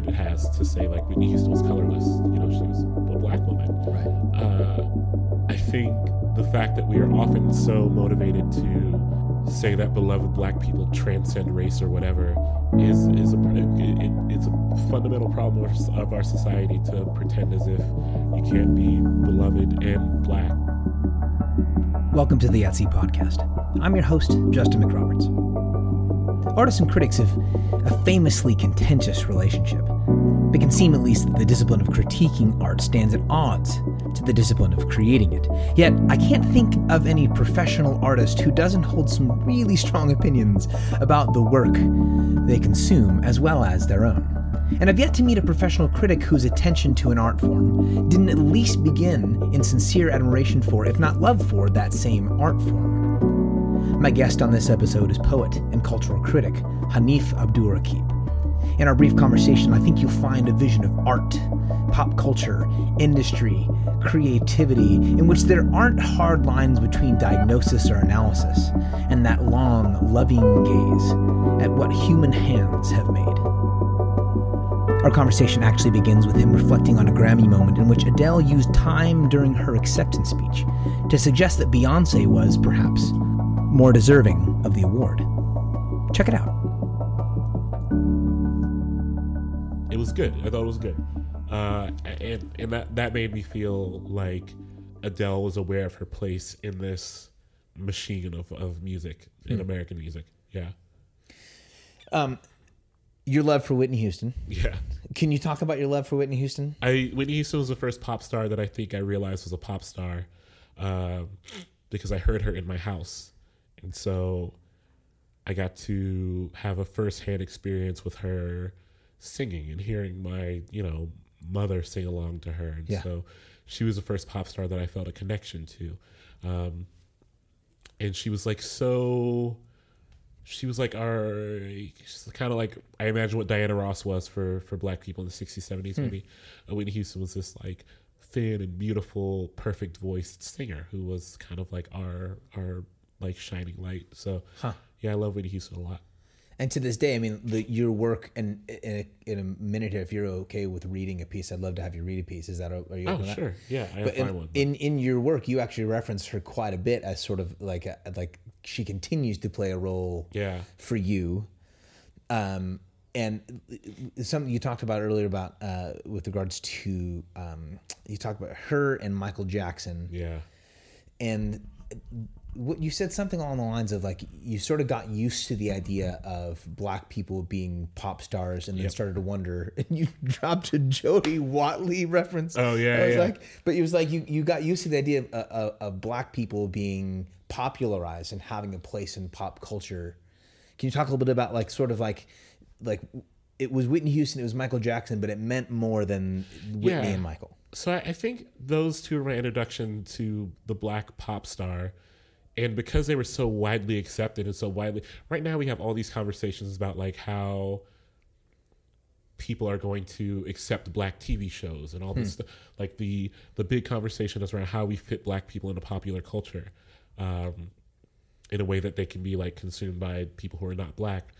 benefit it has to say like Whitney Houston was colorless. You know, she was a black woman. Right. Uh, I think the fact that we are often so motivated to say that beloved black people transcend race or whatever is is a it, it, it's a fundamental problem of, of our society to pretend as if you can't be beloved and black. Welcome to the At Sea podcast. I'm your host, Justin McRoberts. Artists and critics have a famously contentious relationship. It can seem at least that the discipline of critiquing art stands at odds to the discipline of creating it. Yet, I can't think of any professional artist who doesn't hold some really strong opinions about the work they consume as well as their own. And I've yet to meet a professional critic whose attention to an art form didn't at least begin in sincere admiration for, if not love for, that same art form. My guest on this episode is poet and cultural critic Hanif Abdurraqib. In our brief conversation, I think you'll find a vision of art, pop culture, industry, creativity, in which there aren't hard lines between diagnosis or analysis, and that long, loving gaze at what human hands have made. Our conversation actually begins with him reflecting on a Grammy moment in which Adele used time during her acceptance speech to suggest that Beyonce was, perhaps, more deserving of the award. Check it out. It was good. I thought it was good, uh, and and that that made me feel like Adele was aware of her place in this machine of, of music in American music. Yeah, Um, your love for Whitney Houston. yeah. Can you talk about your love for Whitney Houston? I Whitney Houston was the first pop star that I think I realized was a pop star, um, because I heard her in my house, and so I got to have a firsthand experience with her singing and hearing my you know mother sing along to her, and Yeah. so she was the first pop star that I felt a connection to, um, and she was like so she was like our she's kind of like I imagine what Diana Ross was for for black people in the 60s 70s maybe. Uh, Whitney Houston was this like thin and beautiful perfect voiced singer who was kind of like our our like shining light so Huh. yeah I love Whitney Houston a lot And to this day, I mean, the, your work, and in a, in a minute here, if you're okay with reading a piece, I'd love to have you read a piece. Is that are you? oh open to that? sure yeah I But in, one in in your work, you actually reference her quite a bit as sort of like a, like she continues to play a role yeah for you. Um, and something you talked about earlier about uh, with regards to um, you talked about her and Michael Jackson yeah and what you said something along the lines of like you sort of got used to the idea of black people being pop stars and then Yep. started to wonder and you dropped a Jody Watley reference. Oh, yeah, I was yeah. like but it was like you you got used to the idea of, of, of black people being popularized and having a place in pop culture. Can you talk a little bit about like sort of like like it was Whitney Houston, it was Michael Jackson, but it meant more than Whitney Yeah. and Michael. so I, I think those two were my introduction to the black pop star and because they were so widely accepted and so widely right now we have all these conversations about like how people are going to accept black tv shows and all this stuff. Like the the big conversation is around how we fit black people into popular culture um, in a way that they can be like consumed by people who are not black.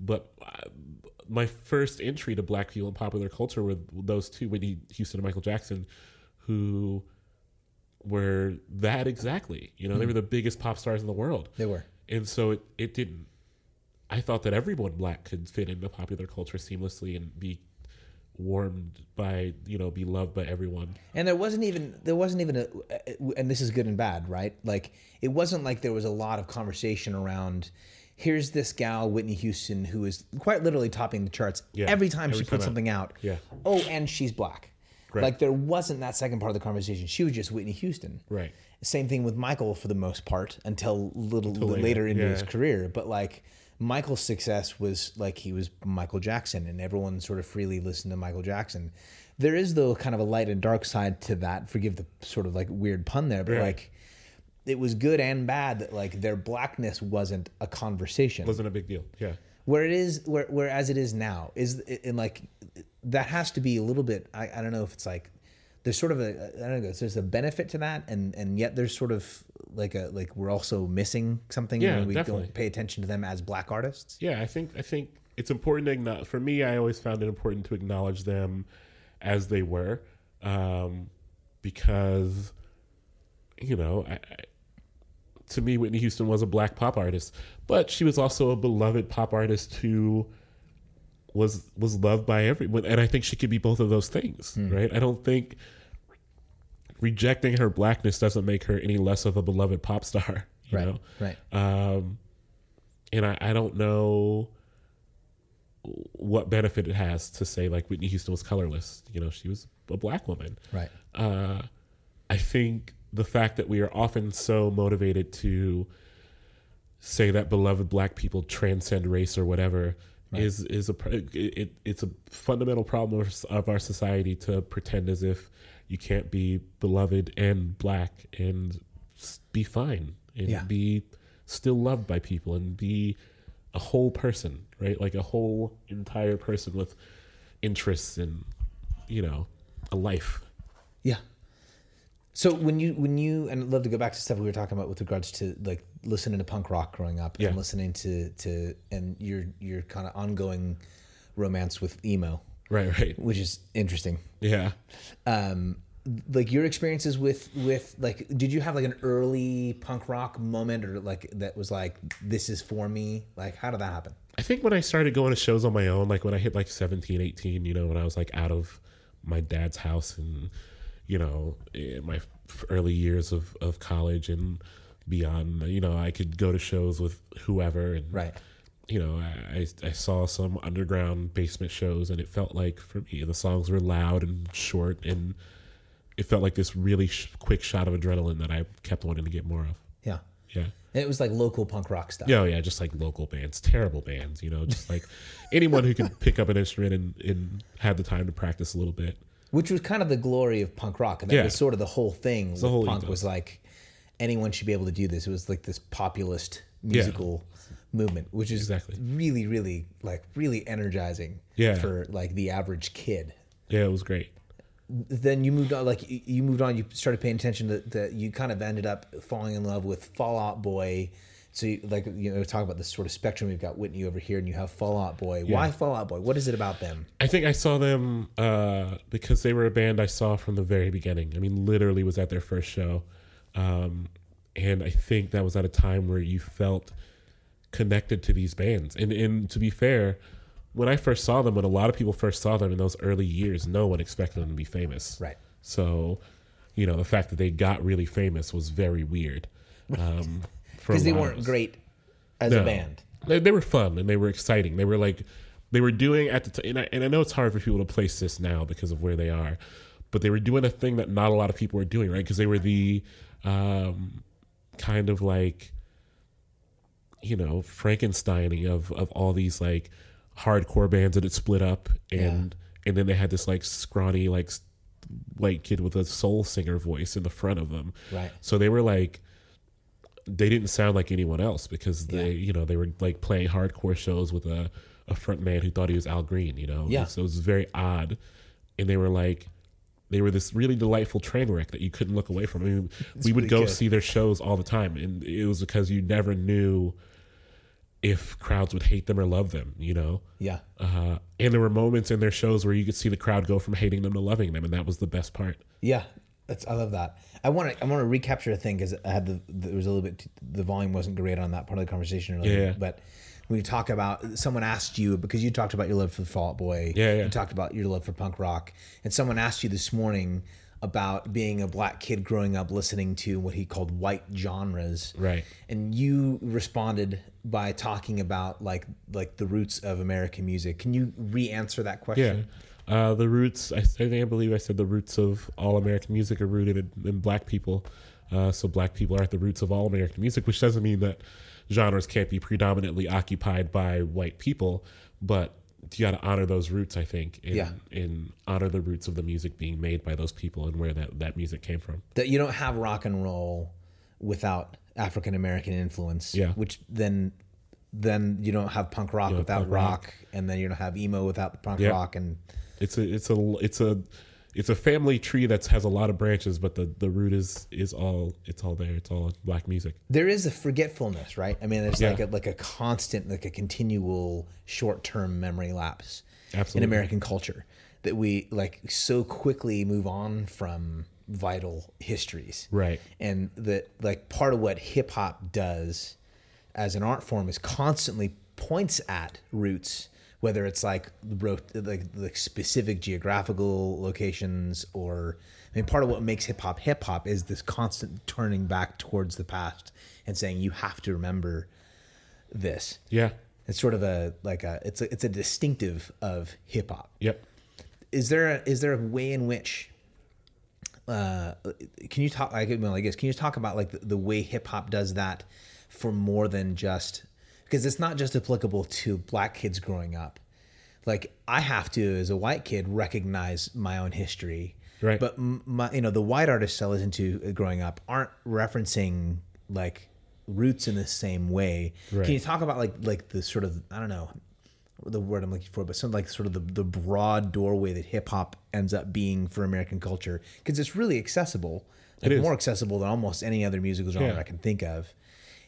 But uh, my first entry to black people in popular culture were those two Whitney Houston and Michael Jackson who were that exactly you know they hmm. were the biggest pop stars in the world They were. and so it, it didn't i thought that everyone black could fit into popular culture seamlessly and be warmed by you know be loved by everyone And there wasn't even there wasn't even a and this is good and bad, right? Like it wasn't like there was a lot of conversation around here's this gal Whitney Houston who is quite literally topping the charts Yeah, every time every she puts out. something out. Yeah. Oh, and she's black. Right. Like there wasn't that second part of the conversation. She was just Whitney Houston. right Same thing with Michael for the most part until little later, later, into his career. But like Michael's success was like he was Michael Jackson and everyone sort of freely listened to Michael Jackson. There is though kind of a light and dark side to that. Forgive the sort of like weird pun there, but Yeah. like it was good and bad that like their blackness wasn't a conversation wasn't a big deal yeah where it is where where as it is now is in like that has to be a little bit I, I don't know if it's like there's sort of a I don't know there's a benefit to that and and yet there's sort of like a like we're also missing something Yeah, when we definitely. don't pay attention to them as black artists yeah i think i think it's important to acknowledge. For me, I always found it important to acknowledge them as they were, um, because you know, I, I, to me, Whitney Houston was a black pop artist, but she was also a beloved pop artist who was was loved by everyone, and I think she could be both of those things, right? I don't think rejecting her blackness doesn't make her any less of a beloved pop star, you Right. know. Right. Um, and I, I don't know what benefit it has to say like Whitney Houston was colorless. You know, she was a black woman. Right. Uh, I think the fact that we are often so motivated to say that beloved black people transcend race or whatever is is a it, it, it's a fundamental problem of, of our society to pretend as if you can't be beloved and black and be fine and Yeah. be still loved by people and be a whole person right like a whole entire person with interests and you know a life Yeah. So when you when you and I'd love to go back to stuff we were talking about with regards to like listening to punk rock growing up Yeah. and listening to to and your your kind of ongoing romance with emo, right right. Which is interesting. yeah. Um, like your experiences with with like did you have like an early punk rock moment or like that was like this is for me? Like how did that happen? I think when I started going to shows on my own, like when I hit like 17, 18, you know, when I was like out of my dad's house and, you know, in my early years of, of college and beyond, you know, I could go to shows with whoever. And, right you know, I, I, saw some underground basement shows and it felt like for me, the songs were loud and short and it felt like this really sh- quick shot of adrenaline that I kept wanting to get more of. yeah Yeah. and it was like local punk rock stuff Yeah, oh, yeah, just like local bands, terrible bands, you know, just like anyone who can pick up an instrument and, and have the time to practice a little bit. Which was kind of the glory of punk rock and that Yeah. was sort of the whole thing with the whole punk ethos. was like anyone should be able to do this it was like this populist musical movement which is Exactly. really really like really energizing Yeah. for like the average kid Yeah, it was great. then you moved on like you- you moved on you started paying attention to that you kind of ended up falling in love with fallout boy so you, like you know talk about this sort of spectrum we've got whitney over here and you have fallout boy why fallout boy what is it about them I think I saw them uh, because they were a band I saw from the very beginning. I mean, literally was at their first show. Um, and I think that was at a time where you felt connected to these bands. And, and to be fair, when I first saw them, when a lot of people first saw them in those early years, no one expected them to be famous. Right. So, you know, the fact that they got really famous was very weird. Um, because they weren't great as No. a band They, they were fun and they were exciting. They were like, they were doing at the time, and I, and I know it's hard for people to place this now because of where they are, but they were doing a thing that not a lot of people were doing, right? Because they were the um, kind of like, you know, Frankensteining of of all these like hardcore bands that had split up, and and then they had this like scrawny like white kid with a soul singer voice in the front of them, Right. So they were like they didn't sound like anyone else because they you know they were like playing hardcore shows with a, a front man who thought he was al green you know? Yeah. so it was very odd. And they were like they were this really delightful train wreck that you couldn't look away from. I mean, we would go good. see their shows all the time and it was because you never knew if crowds would hate them or love them you know? Yeah. Uh, and there were moments in their shows where you could see the crowd go from hating them to loving them and that was the best part. Yeah, that's I love that. I want to I want to recapture a thing because I had the there was a little bit the volume wasn't great on that part of the conversation earlier. Yeah. But when you talk about someone asked you because you talked about your love for Fall Out Boy. Yeah, yeah. You talked about your love for punk rock, and someone asked you this morning about being a black kid growing up listening to what he called white genres. Right. And you responded by talking about like like the roots of American music. Can you re-answer that question? Yeah. Uh, the roots, I, I believe I said the roots of all American music are rooted in, in black people. Uh, so black people are at the roots of all American music, which doesn't mean that genres can't be predominantly occupied by white people, but you got to honor those roots, I think, and, Yeah. and honor the roots of the music being made by those people and where that, that music came from. that you don't have rock and roll without African American influence. Yeah. Which then then you don't have punk rock have without punk rock, rock. and then you don't have emo without the punk rock and It's a, it's a, it's a, it's a family tree that has a lot of branches, but the the root is is all it's all there. It's all black music. There is a forgetfulness, right? I mean, there's Yeah. like a like a constant, like a continual short term memory lapse in American culture that we like so quickly move on from vital histories. Right. and that like part of what hip hop does as an art form is constantly points at roots whether it's like like like specific geographical locations or I mean part of what makes hip hop hip hop is this constant turning back towards the past and saying you have to remember this Yeah. it's sort of a like a it's a it's a distinctive of hip hop Yep. is there a, is there a way in which uh, can you talk I, well, I guess can you talk about like the, the way hip hop does that for more than just because it's not just applicable to black kids growing up like I have to as a white kid recognize my own history Right. but my you know the white artists I listen to uh, growing up aren't referencing like roots in the same way Right. can you talk about like like the sort of I don't know the word I'm looking for, but some like sort of the, the broad doorway that hip hop ends up being for American culture because it's really accessible, like It more accessible than almost any other musical genre Yeah. I can think of.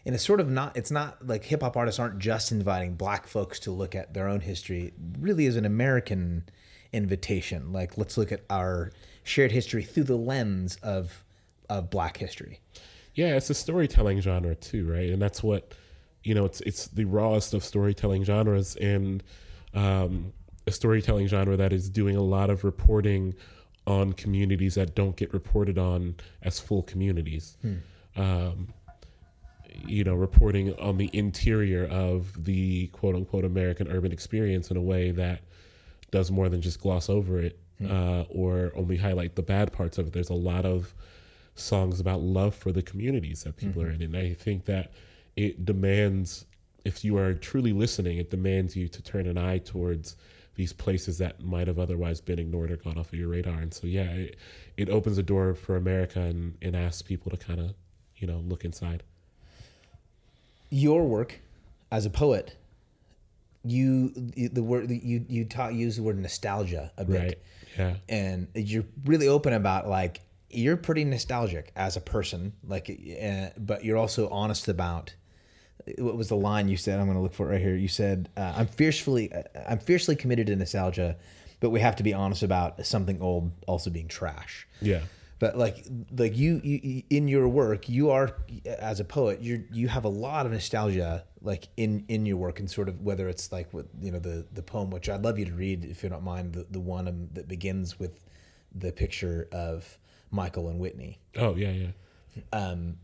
And it's sort of not, it's not like hip hop artists aren't just inviting black folks to look at their own history. It really is an American invitation. Like, let's look at our shared history through the lens of of black history. Yeah, it's a storytelling genre too, right? And that's what you know. It's it's the rawest of storytelling genres, and um, a storytelling genre that is doing a lot of reporting on communities that don't get reported on as full communities. Um, you know, reporting on the interior of the quote unquote American urban experience in a way that does more than just gloss over it uh, or only highlight the bad parts of it. There's a lot of songs about love for the communities that people are in. And I think that it demands, if you are truly listening, it demands you to turn an eye towards these places that might have otherwise been ignored or gone off of your radar. And so, yeah, it, it opens a door for America and, and asks people to kind of, you know, look inside. Your work as a poet you you- the word you you taught use the word nostalgia a bit Right. Yeah. and you're really open about like you're pretty nostalgic as a person like uh, but you're also honest about what was the line you said i'm going to look for it right here you said uh, i'm fiercely uh, i'm fiercely committed to nostalgia but we have to be honest about something old also being trash Yeah. But like like you, you in your work you are as a poet you you have a lot of nostalgia like in in your work and sort of whether it's like with you know the the poem which I'd love you to read if you don't mind the the one um, that begins with the picture of Michael and Whitney Oh, yeah, yeah. um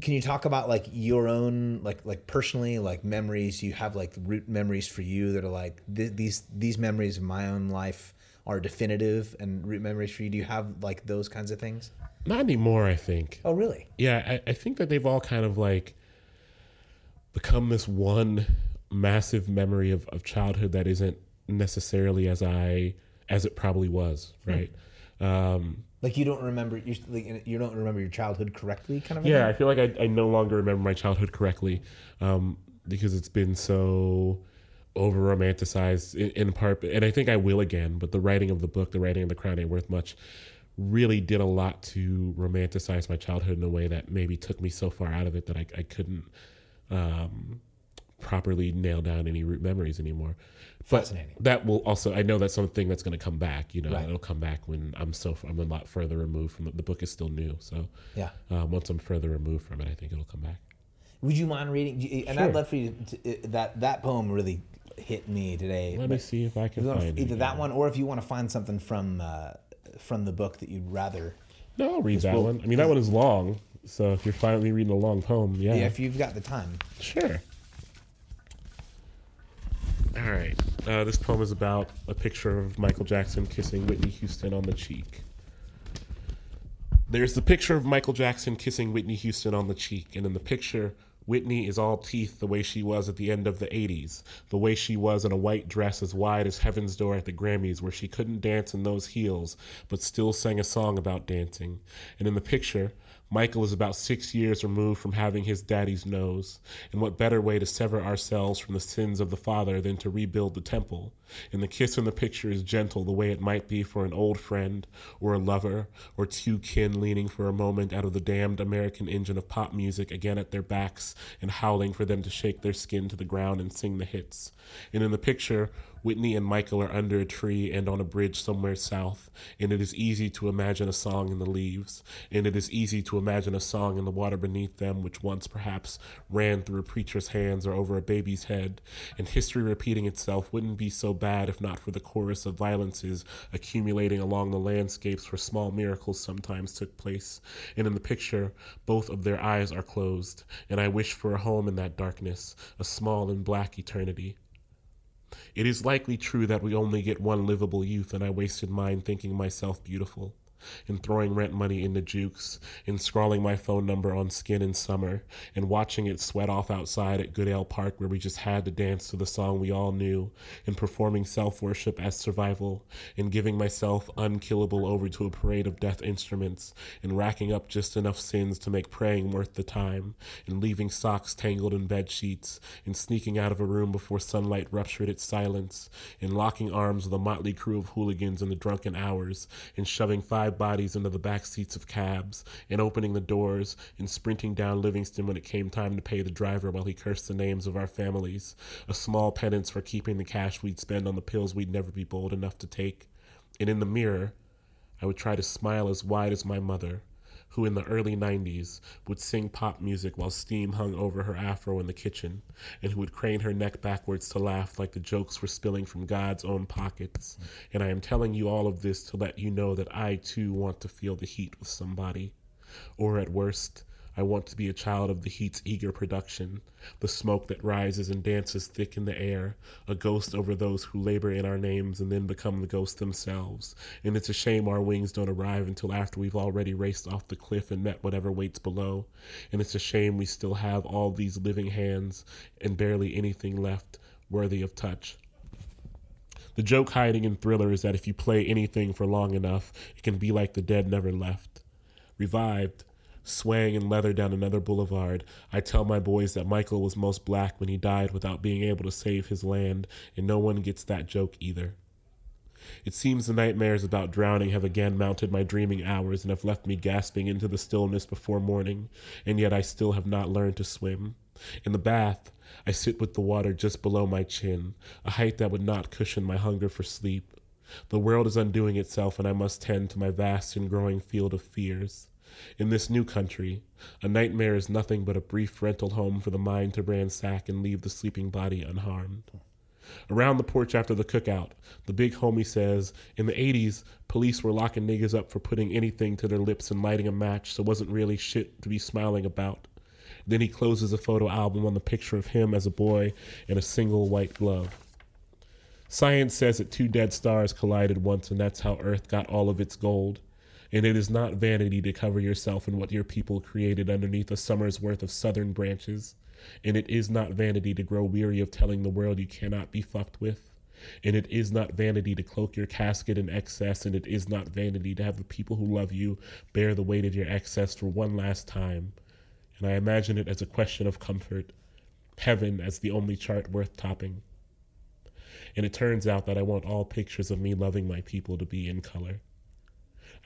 can you talk about like your own like like personally like memories you have like root memories for you that are like th- these these memories of my own life are definitive and root memories for you do you have like those kinds of things? Not anymore, I think. oh really? Yeah I, I think that they've all kind of like become this one massive memory of, of childhood that isn't necessarily as i as it probably was right? Um Like you don't remember you like, you don't remember your childhood correctly, kind of. yeah i feel like I, I no longer remember my childhood correctly um because it's been so over romanticized in, in part and i think i will again but the writing of the book the writing of the crown ain't worth much really did a lot to romanticize my childhood in a way that maybe took me so far out of it that i, I couldn't um, properly nail down any root memories anymore. But Fascinating. that will also, I know that's something that's going to come back. You know, Right. it'll come back when I'm so I'm a lot further removed from the, the book is still new. So Yeah. um, once I'm further removed from it, I think it'll come back. Would you mind reading? And Sure. I'd love for you to, that that poem really hit me today. Let me see if I can find either it. that one, or if you want to find something from uh, from the book that you'd rather. No, I'll read that will- one. I mean, that one is long. So if you're finally reading a long poem, yeah, Yeah, if you've got the time. Sure. All right. Uh, this poem is about a picture of Michael Jackson kissing Whitney Houston on the cheek. There's the picture of Michael Jackson kissing Whitney Houston on the cheek, and in the picture, Whitney is all teeth the way she was at the end of the 80s, the way she was in a white dress as wide as heaven's door at the Grammys, where she couldn't dance in those heels, but still sang a song about dancing. And in the picture, Michael is about six years removed from having his daddy's nose. And what better way to sever ourselves from the sins of the father than to rebuild the temple? And the kiss in the picture is gentle the way it might be for an old friend or a lover or two kin leaning for a moment out of the damned American engine of pop music again at their backs and howling for them to shake their skin to the ground and sing the hits. And in the picture, Whitney and Michael are under a tree and on a bridge somewhere south, and it is easy to imagine a song in the leaves, and it is easy to imagine a song in the water beneath them which once perhaps ran through a preacher's hands or over a baby's head, and history repeating itself wouldn't be so bad if not for the chorus of violences accumulating along the landscapes where small miracles sometimes took place. And in the picture, both of their eyes are closed, and I wish for a home in that darkness, a small and black eternity. It is likely true that we only get one livable youth, and I wasted mine thinking myself beautiful and throwing rent money into jukes, and scrawling my phone number on skin in summer, and watching it sweat off outside at Goodale Park where we just had to dance to the song we all knew, and performing self worship as survival, and giving myself unkillable over to a parade of death instruments, and racking up just enough sins to make praying worth the time, and leaving socks tangled in bed sheets, and sneaking out of a room before sunlight ruptured its silence, and locking arms with a motley crew of hooligans in the drunken hours, and shoving five bodies into the back seats of cabs and opening the doors and sprinting down Livingston when it came time to pay the driver while he cursed the names of our families, a small penance for keeping the cash we'd spend on the pills we'd never be bold enough to take. And in the mirror, I would try to smile as wide as my mother, who in the early 90s would sing pop music while steam hung over her afro in the kitchen, and who would crane her neck backwards to laugh like the jokes were spilling from God's own pockets. And I am telling you all of this to let you know that I too want to feel the heat with somebody. Or at worst, I want to be a child of the heat's eager production, the smoke that rises and dances thick in the air, a ghost over those who labor in our names and then become the ghosts themselves. And it's a shame our wings don't arrive until after we've already raced off the cliff and met whatever waits below. And it's a shame we still have all these living hands and barely anything left worthy of touch. The joke hiding in Thriller is that if you play anything for long enough, it can be like the dead never left. Revived, swaying in leather down another boulevard, I tell my boys that Michael was most black when he died without being able to save his land, and no one gets that joke either. It seems the nightmares about drowning have again mounted my dreaming hours and have left me gasping into the stillness before morning, and yet I still have not learned to swim. In the bath, I sit with the water just below my chin, a height that would not cushion my hunger for sleep. The world is undoing itself, and I must tend to my vast and growing field of fears. In this new country, a nightmare is nothing but a brief rental home for the mind to ransack and leave the sleeping body unharmed. Around the porch after the cookout, the big homie says, In the 80s, police were locking niggas up for putting anything to their lips and lighting a match, so wasn't really shit to be smiling about. Then he closes a photo album on the picture of him as a boy in a single white glove. Science says that two dead stars collided once, and that's how Earth got all of its gold. And it is not vanity to cover yourself in what your people created underneath a summer's worth of southern branches. And it is not vanity to grow weary of telling the world you cannot be fucked with. And it is not vanity to cloak your casket in excess, and it is not vanity to have the people who love you bear the weight of your excess for one last time. And I imagine it as a question of comfort, heaven as the only chart worth topping. And it turns out that I want all pictures of me loving my people to be in color.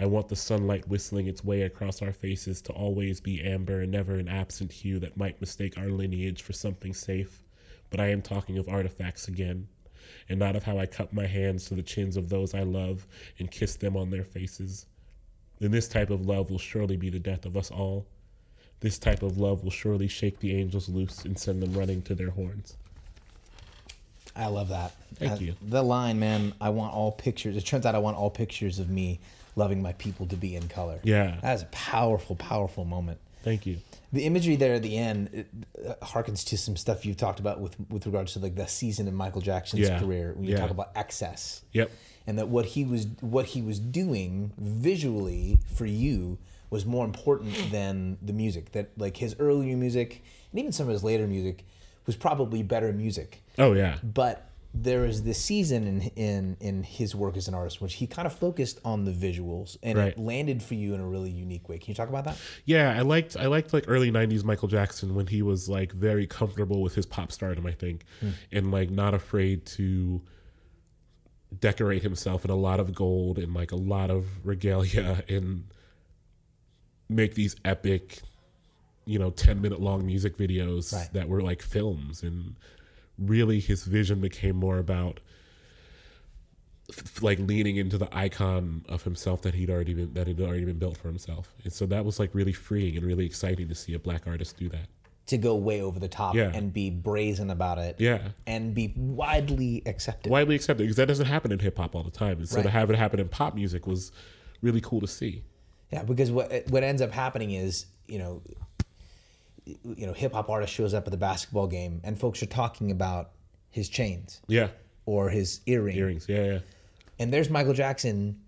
I want the sunlight whistling its way across our faces to always be amber and never an absent hue that might mistake our lineage for something safe. But I am talking of artifacts again, and not of how I cup my hands to the chins of those I love and kiss them on their faces. Then this type of love will surely be the death of us all. This type of love will surely shake the angels loose and send them running to their horns. I love that. Thank Uh, you. The line, man, I want all pictures. It turns out I want all pictures of me loving my people to be in color. Yeah. That is a powerful, powerful moment. Thank you. The imagery there at the end it, uh, harkens to some stuff you've talked about with with regards to like the season in Michael Jackson's Yeah. career when you Yeah. talk about excess. Yep. And that what he was what he was doing visually for you was more important than the music. That like his earlier music and even some of his later music was probably better music. Oh, yeah. But there is this season in in in his work as an artist which he kind of focused on the visuals and Right. it landed for you in a really unique way. Can you talk about that? Yeah, I liked I liked like early '90s Michael Jackson when he was like very comfortable with his pop stardom, I think, hmm. and like not afraid to decorate himself in a lot of gold and like a lot of regalia and make these epic, you know, 10 minute long music videos Right. that were like films. And really his vision became more about like leaning into the icon of himself that he'd already been that had already been built for himself. And so that was like really freeing and really exciting to see a black artist do that. To go way over the top Yeah. and be brazen about it. Yeah. And be widely accepted. Widely accepted because that doesn't happen in hip hop all the time. And so to have it happen in pop music was really cool to see. Yeah, because what eh, what ends up happening is, you know, you know, hip hop artist shows up at the basketball game and folks are talking about his chains Yeah. or his earring. Earrings. Yeah, yeah. And there's Michael Jackson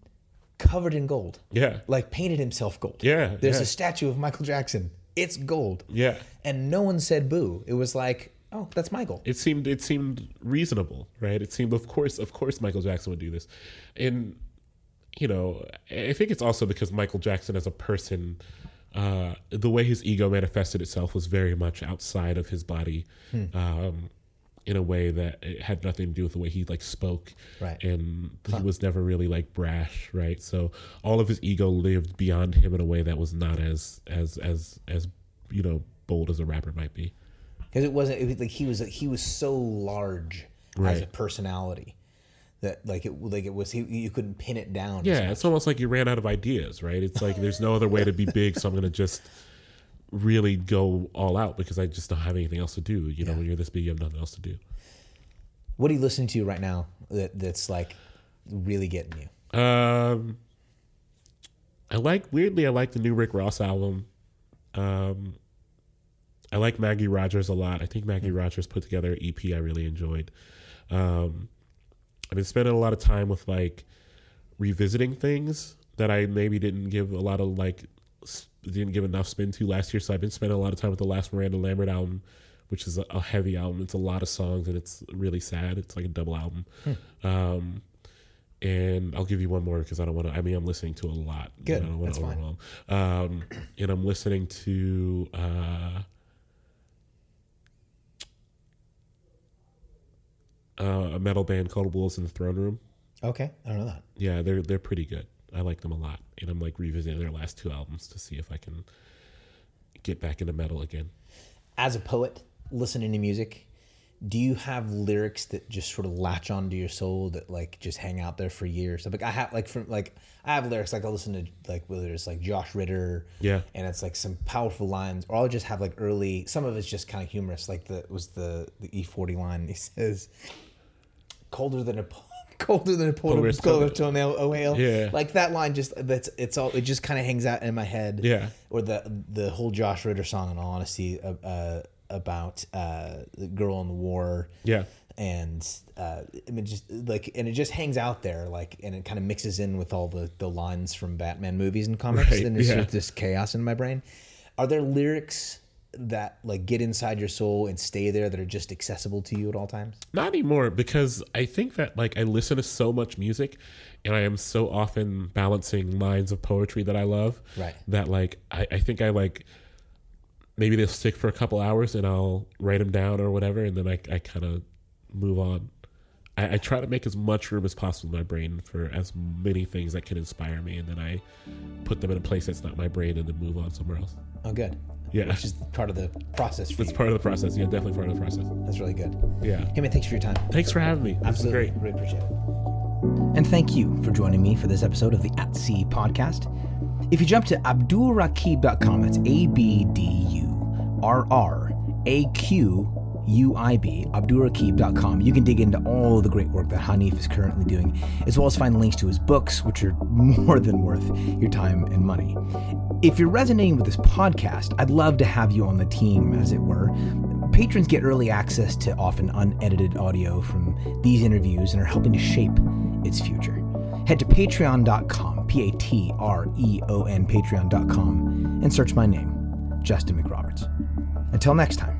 covered in gold. Yeah. Like painted himself gold. Yeah, There's yeah. a statue of Michael Jackson. It's gold. Yeah. And no one said boo. It was like, oh, that's Michael. It seemed it seemed reasonable, right? It seemed of course of course Michael Jackson would do this. And you know, I think it's also because Michael Jackson as a person uh, the way his ego manifested itself was very much outside of his body, um, in a way that it had nothing to do with the way he like spoke, Right. And he was never really like brash, right? So all of his ego lived beyond him in a way that was not as as as as you know bold as a rapper might be. because it wasn't it was like he was he was so large as a personality that like it like it was he, you couldn't pin it down. Yeah, it's almost like you ran out of ideas, right? It's like there's no other way to be big, so I'm gonna just really go all out because I just don't have anything else to do. You know, Yeah. when you're this big, you have nothing else to do. What are you listening to right now that that's like really getting you? Um, I like weirdly, I like the new Rick Ross album. Um, I like Maggie Rogers a lot. I think Maggie Rogers put together an EP I really enjoyed. Um, I've been spending a lot of time with like revisiting things that I maybe didn't give a lot of like didn't give enough spin to last year. So I've been spending a lot of time with the last Miranda Lambert album, which is a, heavy album. It's a lot of songs and it's really sad. It's like a double album. Um, and I'll give you one more because I don't want to. I mean, I'm listening to a lot. Good. I don't want That's to fine. overwhelm. Um, and I'm listening to. Uh, uh, a metal band called Wolves in the Throne Room. Okay, I don't know that. Yeah, they're they're pretty good. I like them a lot, and I'm like revisiting their last two albums to see if I can get back into metal again. As a poet, listening to music, do you have lyrics that just sort of latch onto your soul that like just hang out there for years? Like I have like from like I have lyrics like I listen to like whether it's like Josh Ritter, Yeah. and it's like some powerful lines, or I'll just have like early. Some of it's just kind of humorous, like the was the the E forty line. He says, "Colder than a colder than a polar, Polar polar toe- toenail, oh hail." Yeah. like that line just that's it's all it just kind of hangs out in my head. Yeah. or the the whole Josh Ritter song, in all honesty, uh, uh, about uh, the girl in the war. Yeah. And uh, I mean, just like, and it just hangs out there, like, and it kind of mixes in with all the the lines from Batman movies and comics, Right, and there's yeah. of this chaos in my brain. Are there lyrics that like get inside your soul and stay there that are just accessible to you at all times? Not anymore because I think that like I listen to so much music and I am so often balancing lines of poetry that I love. Right. That like I, I think I like maybe they'll stick for a couple hours and I'll write them down or whatever and then I, I kind of move on. I, I try to make as much room as possible in my brain for as many things that can inspire me and then I put them in a place that's not my brain and then move on somewhere else. Oh, good. Yeah. Which is part of the process for It's you. part of the process. Yeah, definitely part of the process. That's really good. Yeah. Hey man, thanks for your time. Thanks for having me. Absolutely, great. really appreciate it. And thank you for joining me for this episode of the At Sea podcast. If you jump to abdurraqib.com, that's A B D U R R A Q U I B, abdurraqib.com, you can dig into all the great work that Hanif is currently doing, as well as find links to his books, which are more than worth your time and money. If you're resonating with this podcast, I'd love to have you on the team, as it were. Patrons get early access to often unedited audio from these interviews and are helping to shape its future. Head to patreon.com, P A T R E O N, patreon.com, and search my name, Justin McRoberts. Until next time.